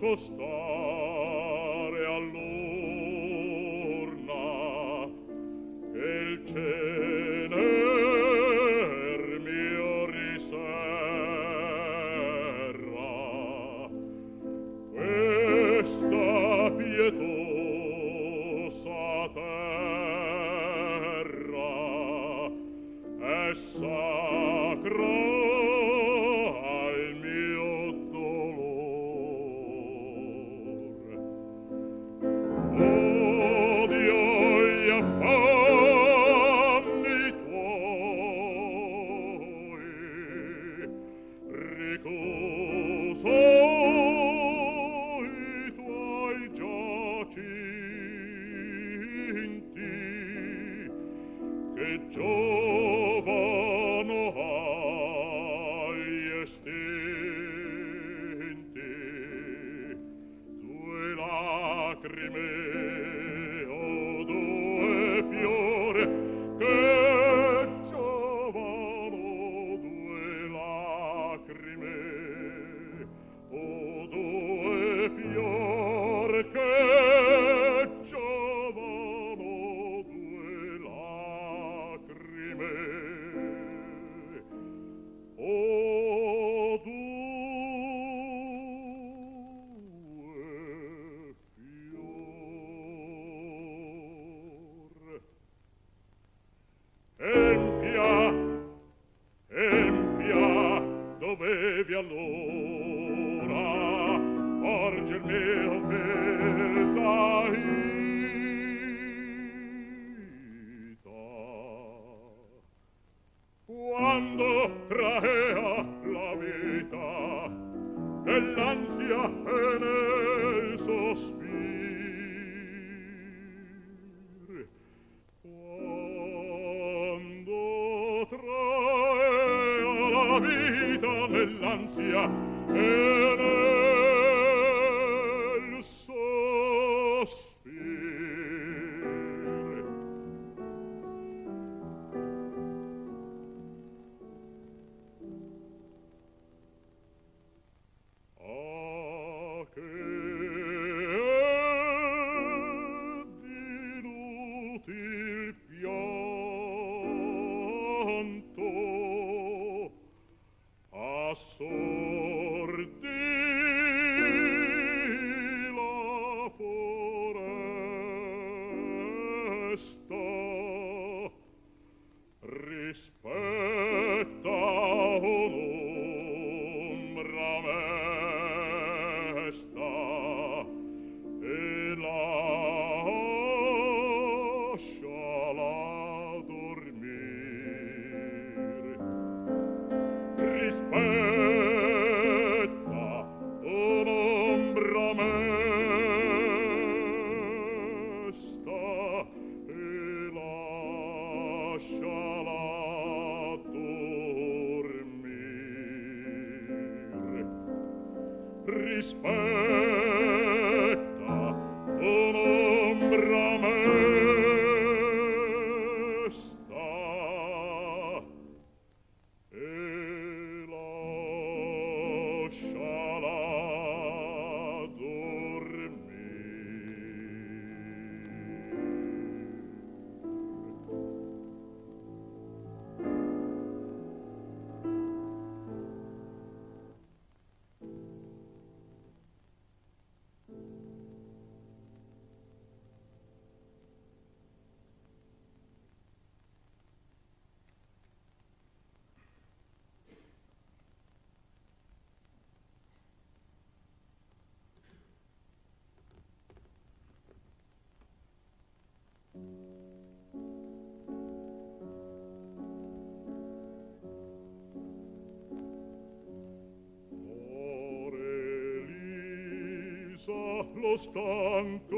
justo despair. lo stanco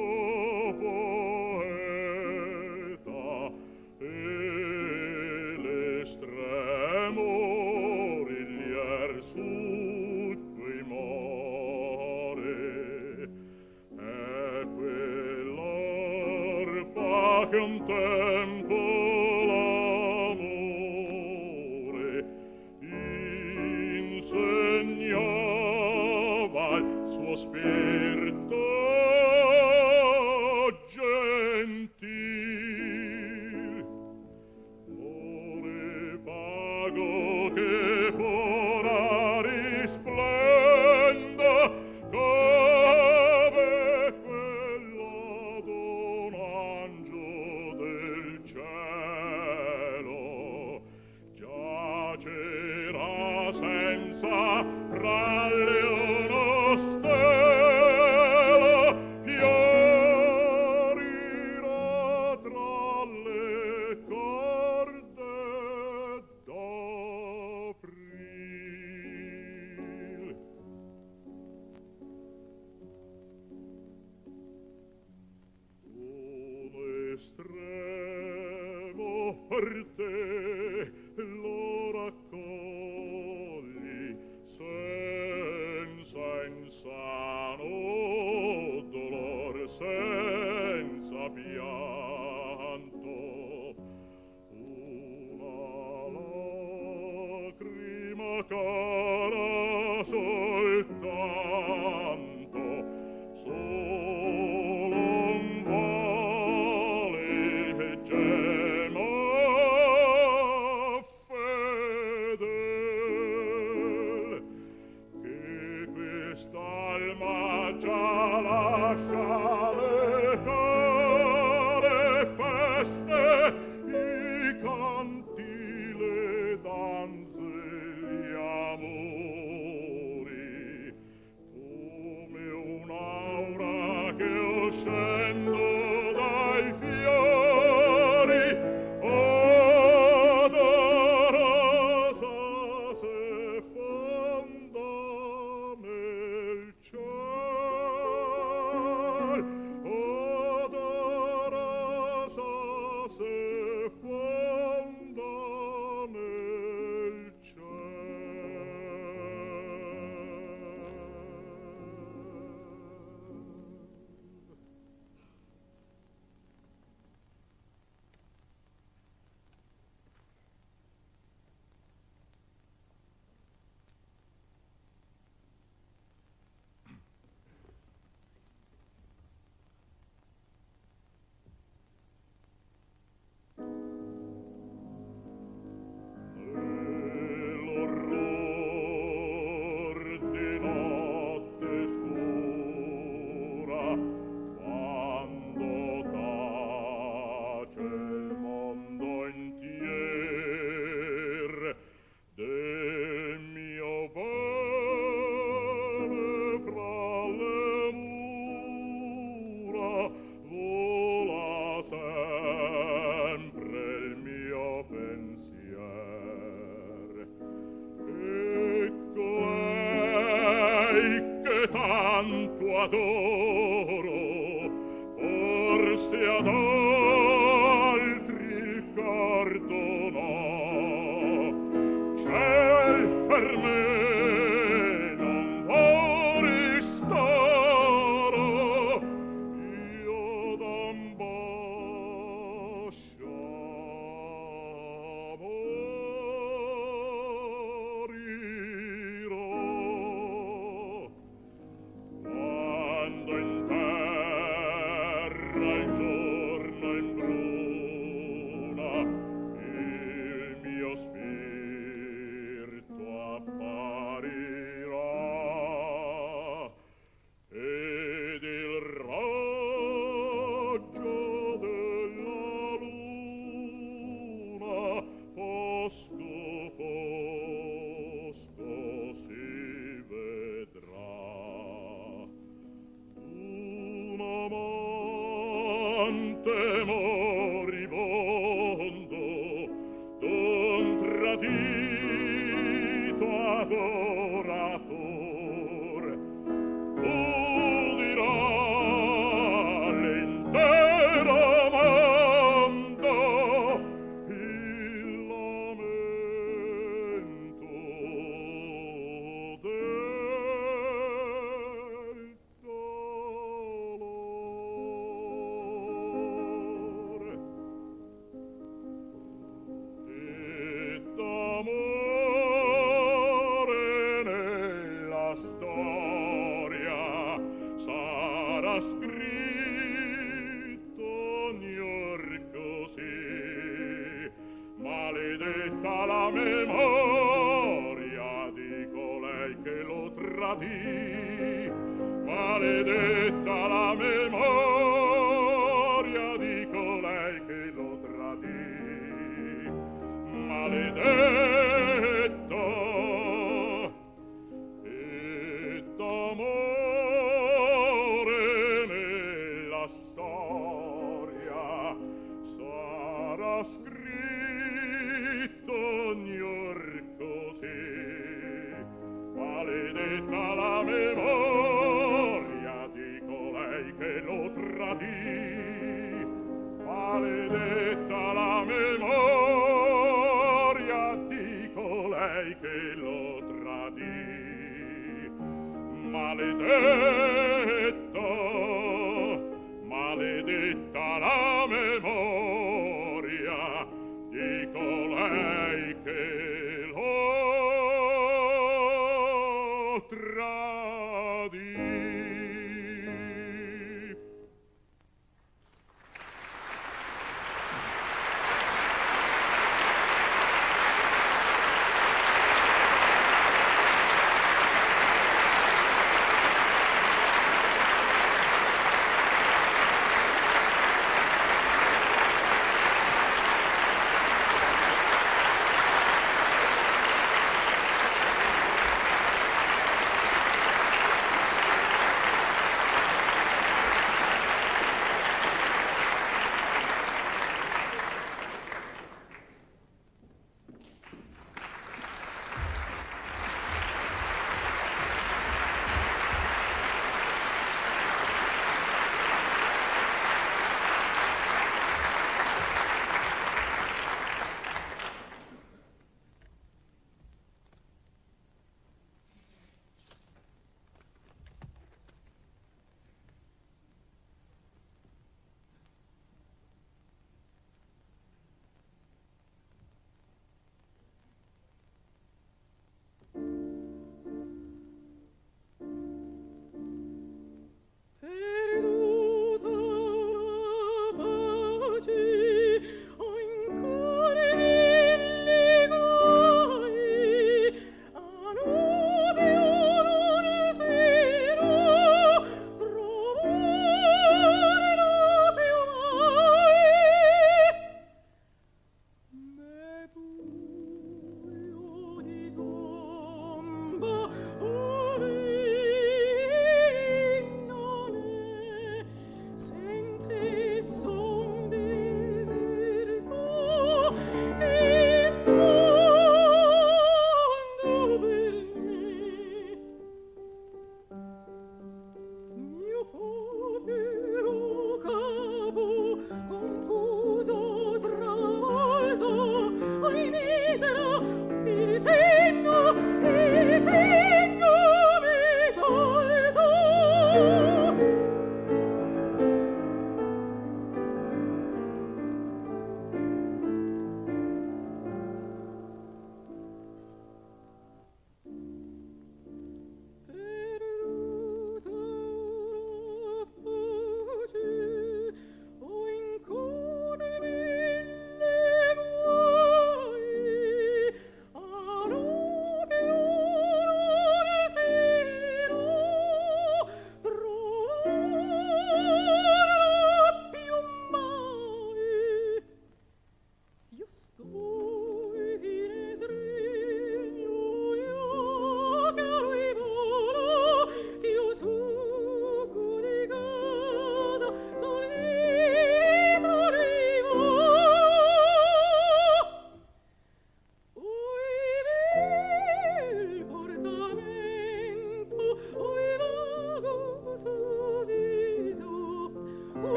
Ciel per me lei che lo tradì maledetto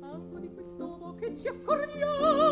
Alma di quest'uomo che ci accordiamo.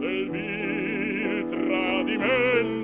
del vil tradimento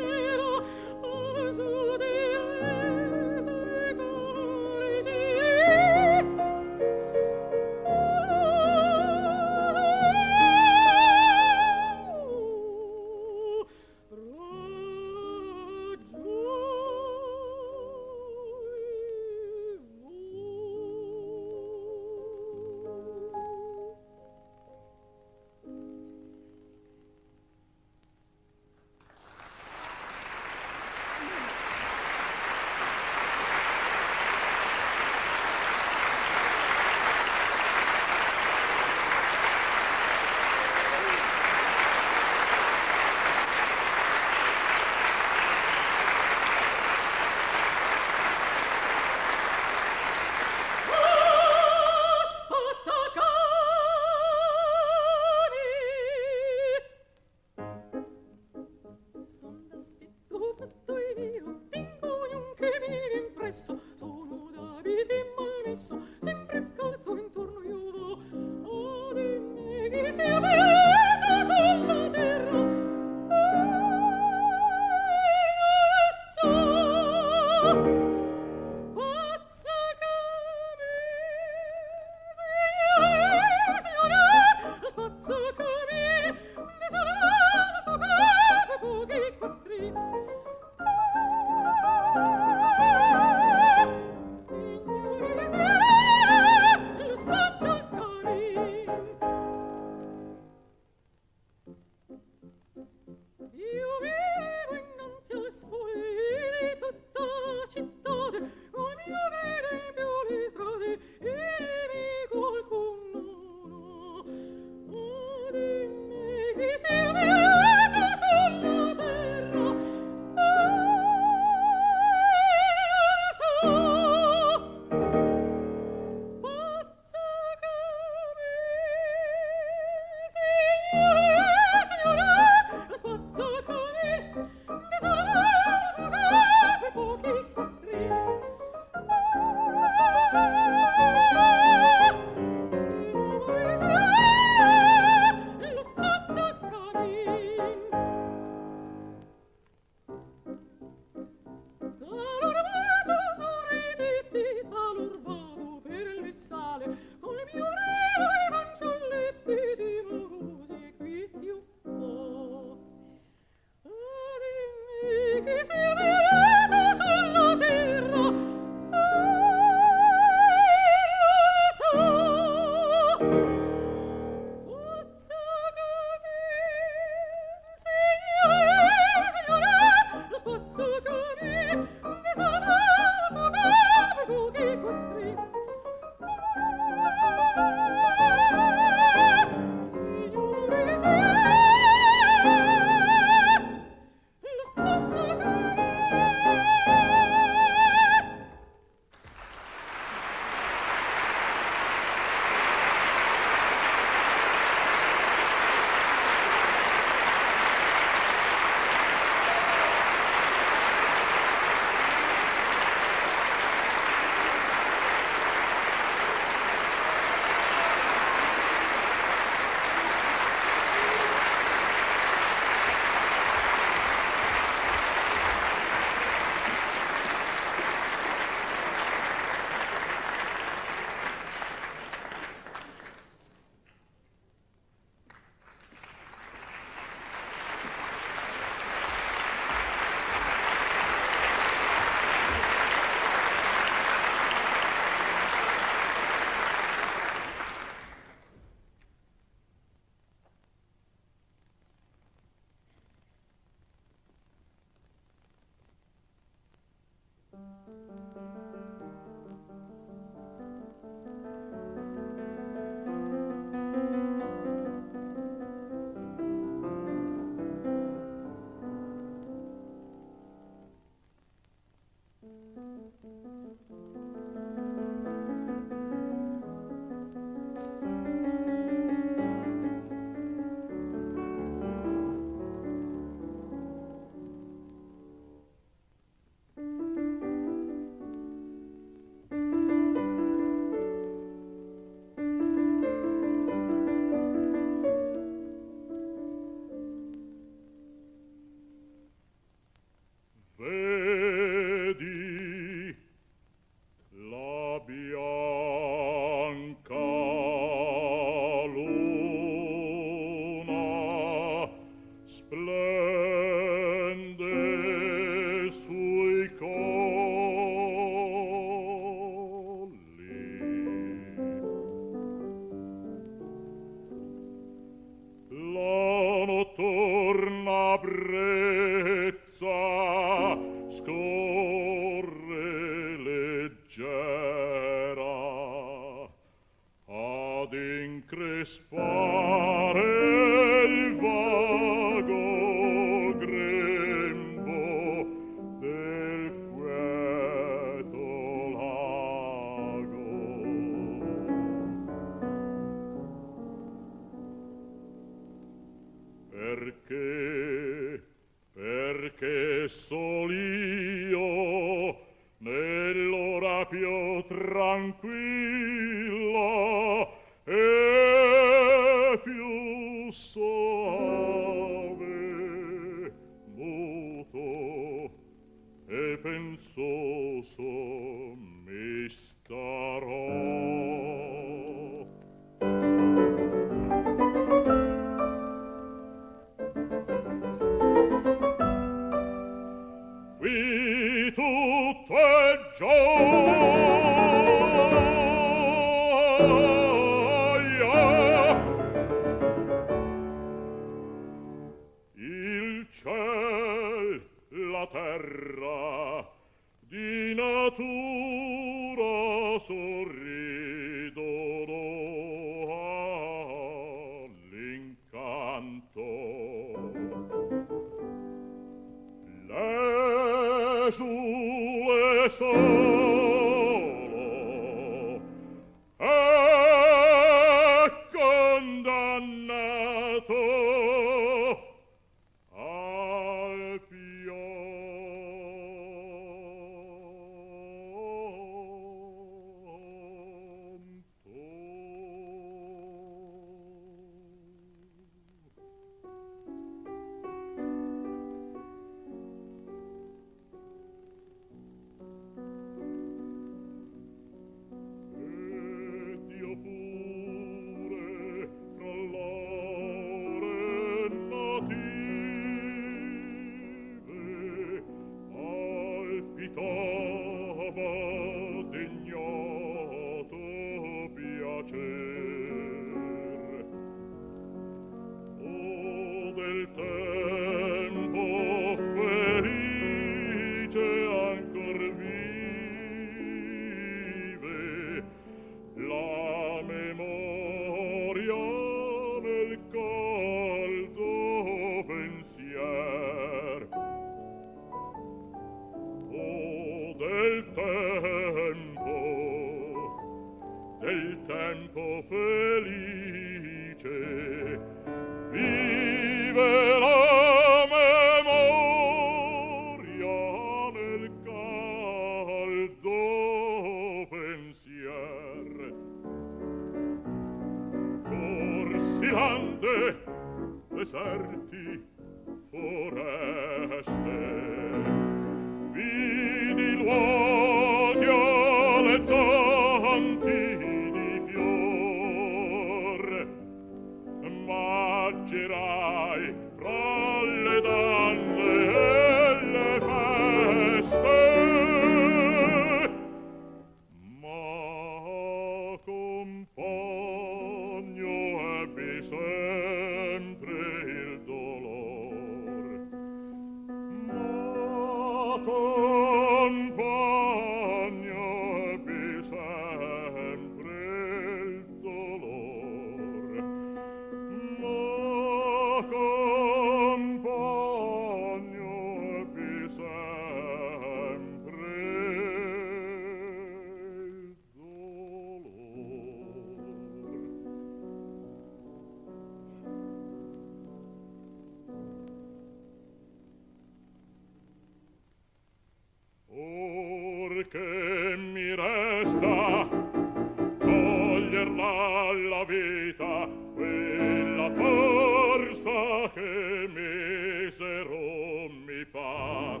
che misero mi fa.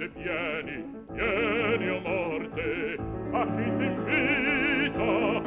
E vieni vieni o morte a chi ti invita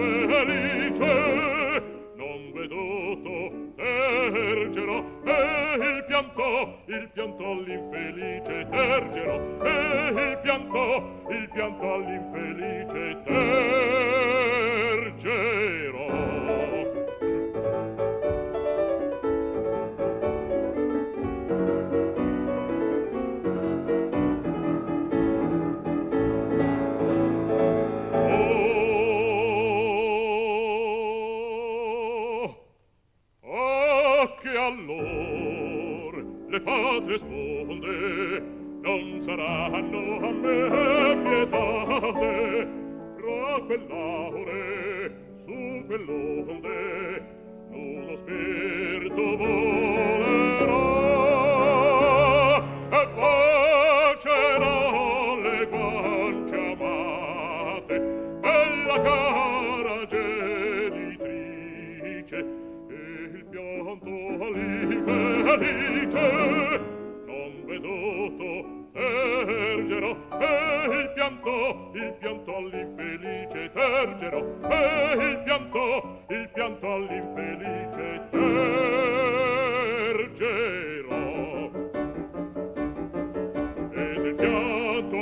felice.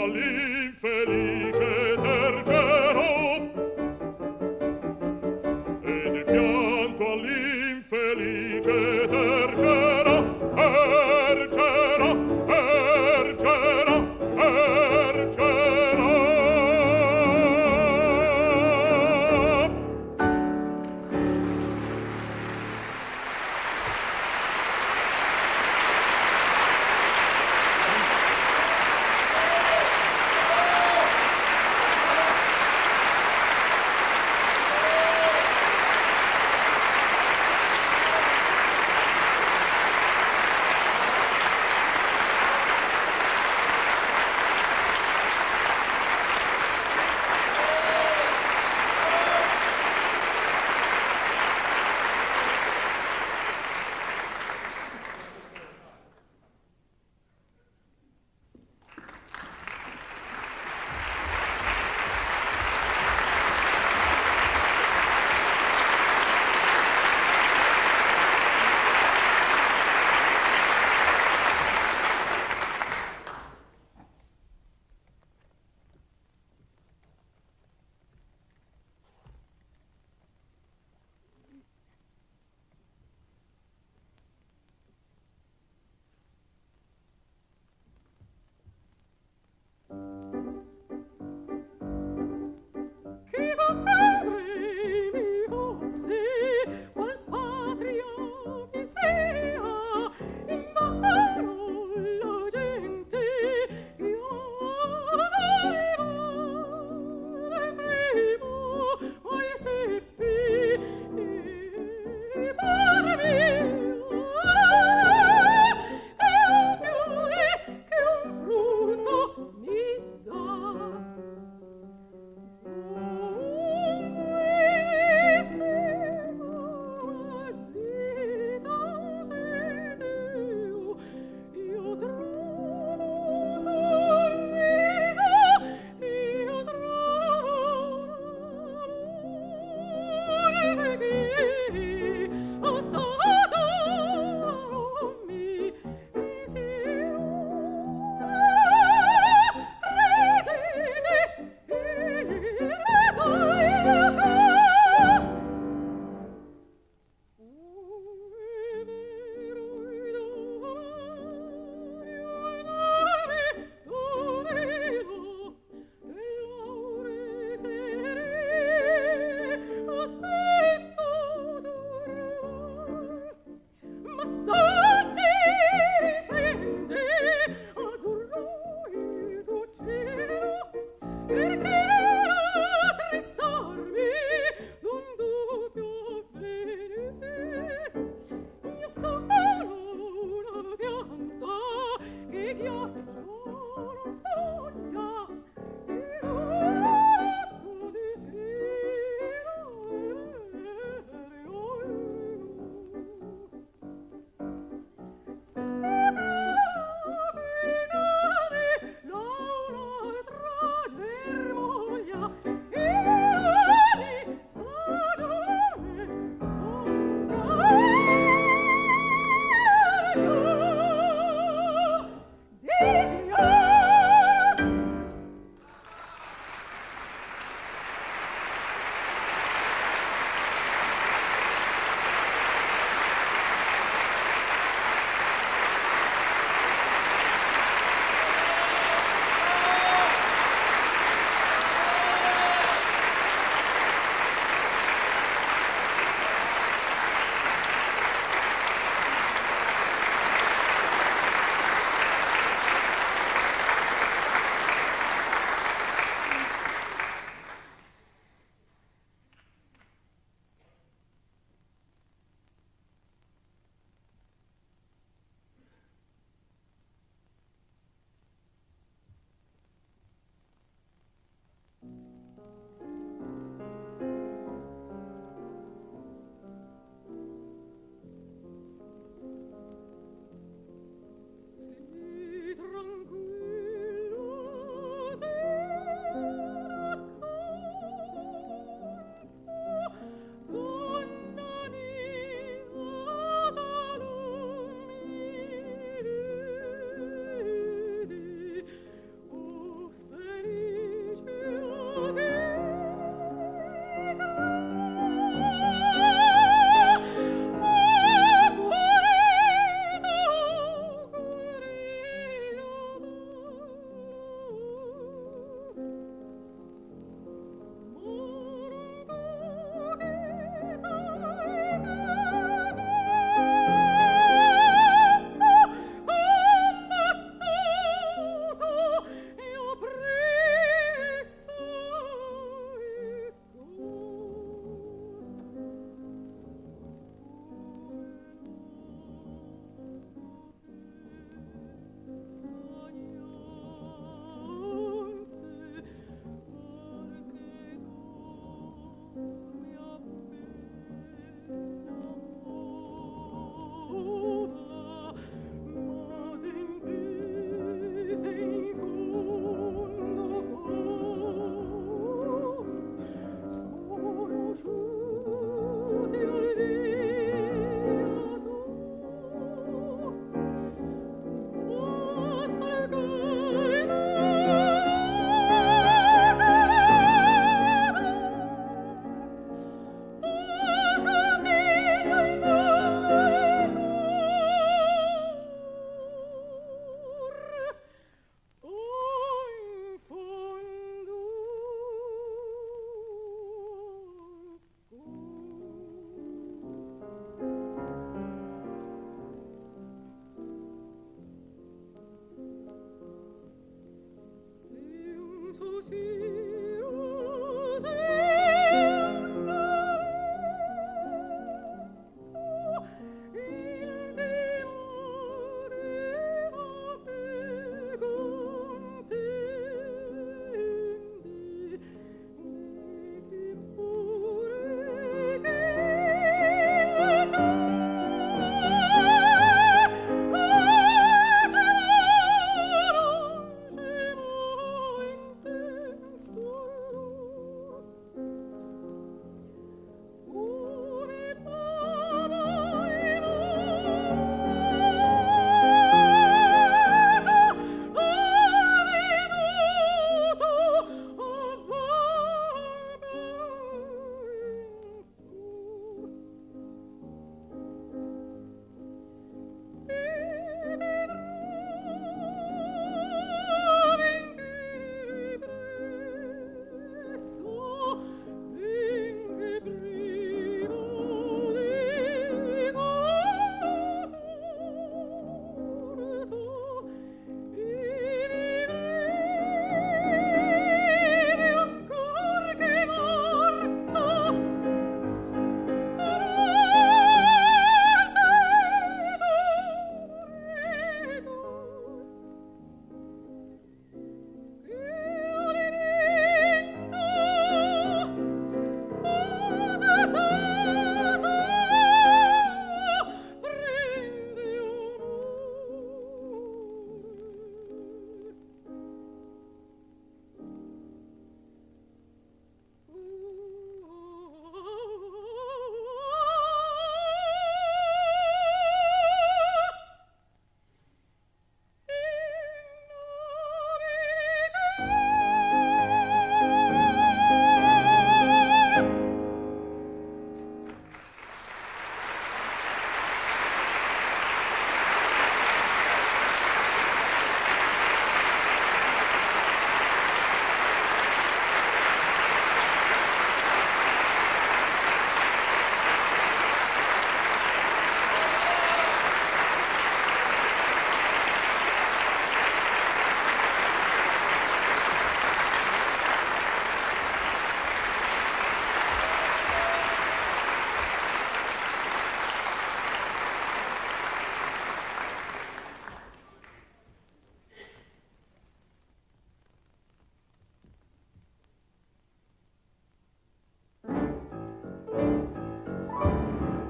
All'infelice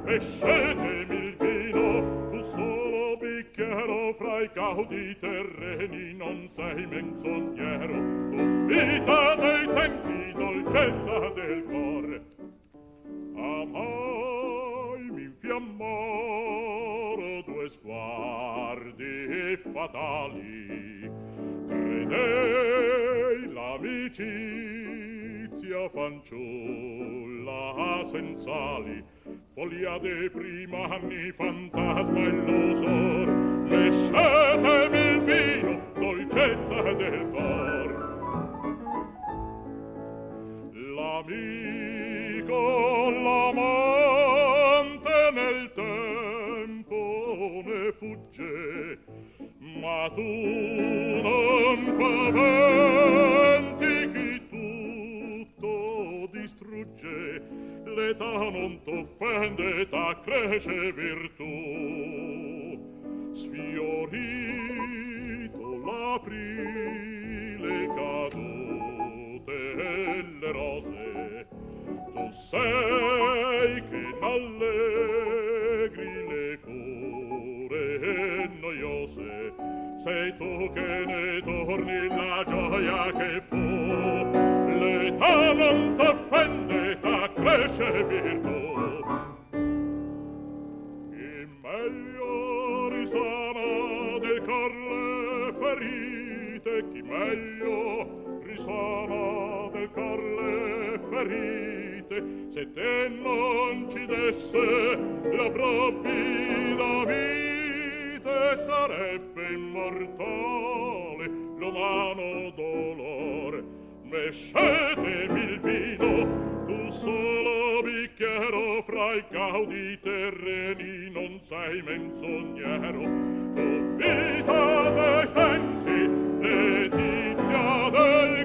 Pescetemi il vino, tu solo bicchiero, fra i caudi terreni non sei menzognero, tu vita dei sensi, dolcezza del cuore. Amai mi infiammoro due sguardi fatali, credei l'amicizia fanciulla senz'ali, Folia de prima anni fantasma illusor Mescetemi il vino, dolcezza del cor L'amico, l'amante nel tempo ne fugge Ma tu non paventi veta non t'offendeta cresce virtù. Sfiorito l'aprile cadute le rose tu sei che n'allegri le cure noiose. Sei tu che ne torni la gioia che fu. L'età non t'offende cresce virtù. E meglio risana del cor le ferite chi meglio risana del cor le ferite se te non ci desse la provvida vite sarebbe immortale l'umano dolore mescetemi il vino tu solo bicchiero fra i caudi terreni non sei menzognero. Dubita dei sensi letizia del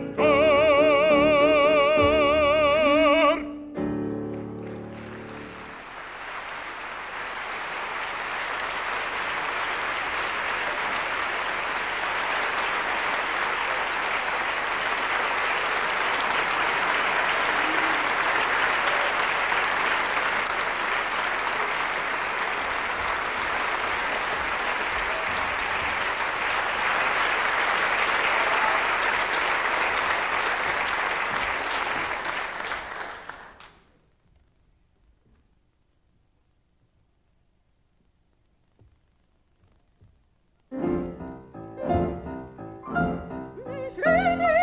schöne